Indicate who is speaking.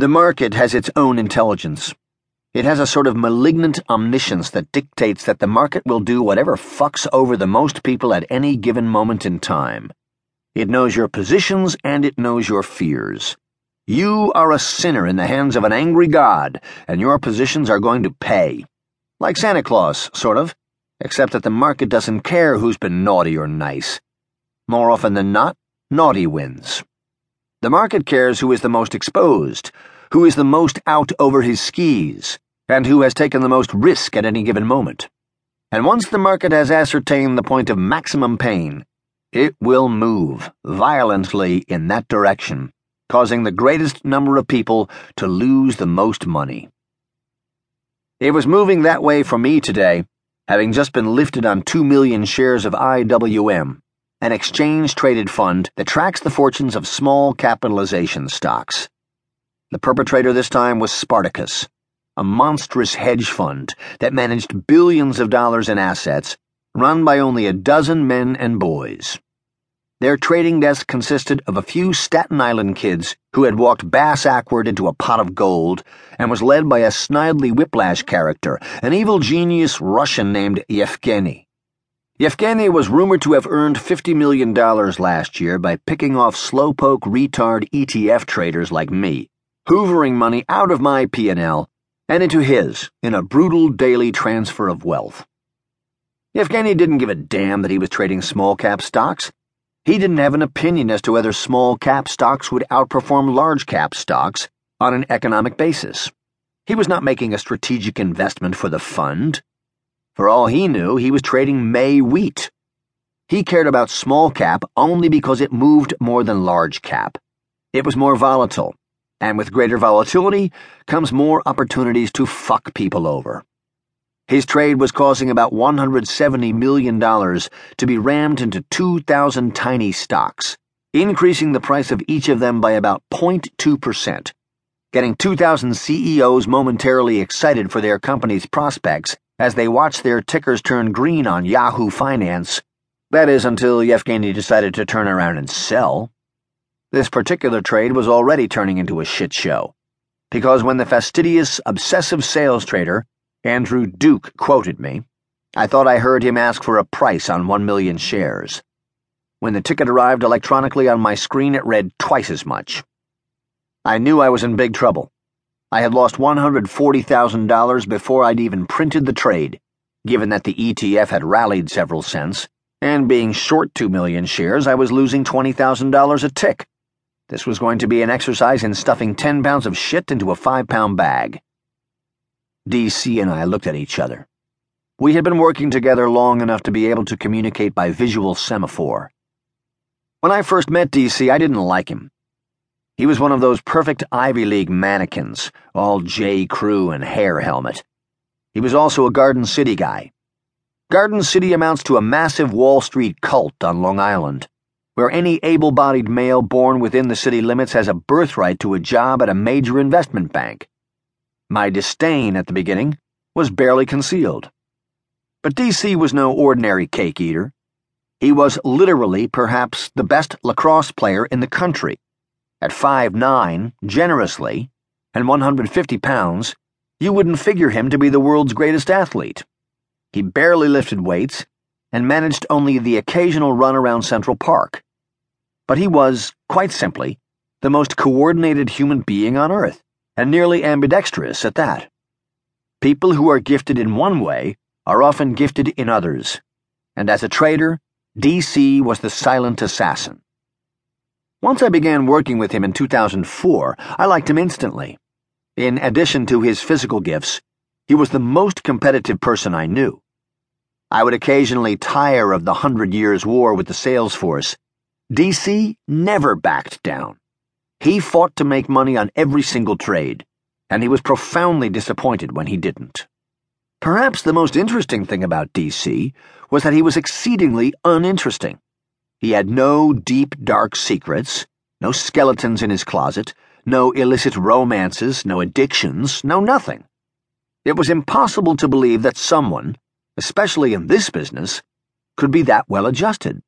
Speaker 1: The market has its own intelligence. It has a sort of malignant omniscience that dictates that the market will do whatever fucks over the most people at any given moment in time. It knows your positions and it knows your fears. You are a sinner in the hands of an angry God, and your positions are going to pay. Like Santa Claus, sort of, except that the market doesn't care who's been naughty or nice. More often than not, naughty wins. The market cares who is the most exposed, who is the most out over his skis, and who has taken the most risk at any given moment. And once the market has ascertained the point of maximum pain, it will move violently in that direction, causing the greatest number of people to lose the most money. It was moving that way for me today, having just been lifted on 2 million shares of IWM an exchange traded fund that tracks the fortunes of small capitalization stocks. The perpetrator this time was Spartacus, a monstrous hedge fund that managed billions of dollars in assets run by only a dozen men and boys. Their trading desk consisted of a few Staten Island kids who had walked bass ackward into a pot of gold and was led by a snidely whiplash character, an evil genius Russian named Yevgeny. Yevgeny was rumored to have earned $50 million last year by picking off slowpoke retard ETF traders like me, hoovering money out of my P&L and into his in a brutal daily transfer of wealth. Yevgeny didn't give a damn that he was trading small cap stocks. He didn't have an opinion as to whether small cap stocks would outperform large cap stocks on an economic basis. He was not making a strategic investment for the fund. For all he knew, he was trading May wheat. He cared about small cap only because it moved more than large cap. It was more volatile, and with greater volatility comes more opportunities to fuck people over. His trade was causing about $170 million to be rammed into 2,000 tiny stocks, increasing the price of each of them by about 0.2%, getting 2,000 CEOs momentarily excited for their company's prospects as they watched their tickers turn green on Yahoo Finance. That is, until Yevgeny decided to turn around and sell. This particular trade was already turning into a shit show. Because when the fastidious, obsessive sales trader, Andrew Duke, quoted me, I thought I heard him ask for a price on one million shares. When the ticket arrived electronically on my screen, it read twice as much. I knew I was in big trouble. I had lost $140,000 before I'd even printed the trade, given that the ETF had rallied several cents, and being short 2 million shares, I was losing $20,000 a tick. This was going to be an exercise in stuffing 10 pounds of shit into a 5 pound bag. DC and I looked at each other. We had been working together long enough to be able to communicate by visual semaphore. When I first met DC, I didn't like him. He was one of those perfect Ivy League mannequins, all J. Crew and hair helmet. He was also a Garden City guy. Garden City amounts to a massive Wall Street cult on Long Island, where any able bodied male born within the city limits has a birthright to a job at a major investment bank. My disdain at the beginning was barely concealed. But DC was no ordinary cake eater. He was literally perhaps the best lacrosse player in the country at five nine, generously, and 150 pounds, you wouldn't figure him to be the world's greatest athlete. He barely lifted weights and managed only the occasional run around Central Park. But he was, quite simply, the most coordinated human being on earth, and nearly ambidextrous at that. People who are gifted in one way are often gifted in others, and as a trader, DC was the silent assassin. Once I began working with him in 2004, I liked him instantly. In addition to his physical gifts, he was the most competitive person I knew. I would occasionally tire of the Hundred Years' War with the sales force. DC never backed down. He fought to make money on every single trade, and he was profoundly disappointed when he didn't. Perhaps the most interesting thing about DC was that he was exceedingly uninteresting. He had no deep, dark secrets, no skeletons in his closet, no illicit romances, no addictions, no nothing. It was impossible to believe that someone, especially in this business, could be that well adjusted.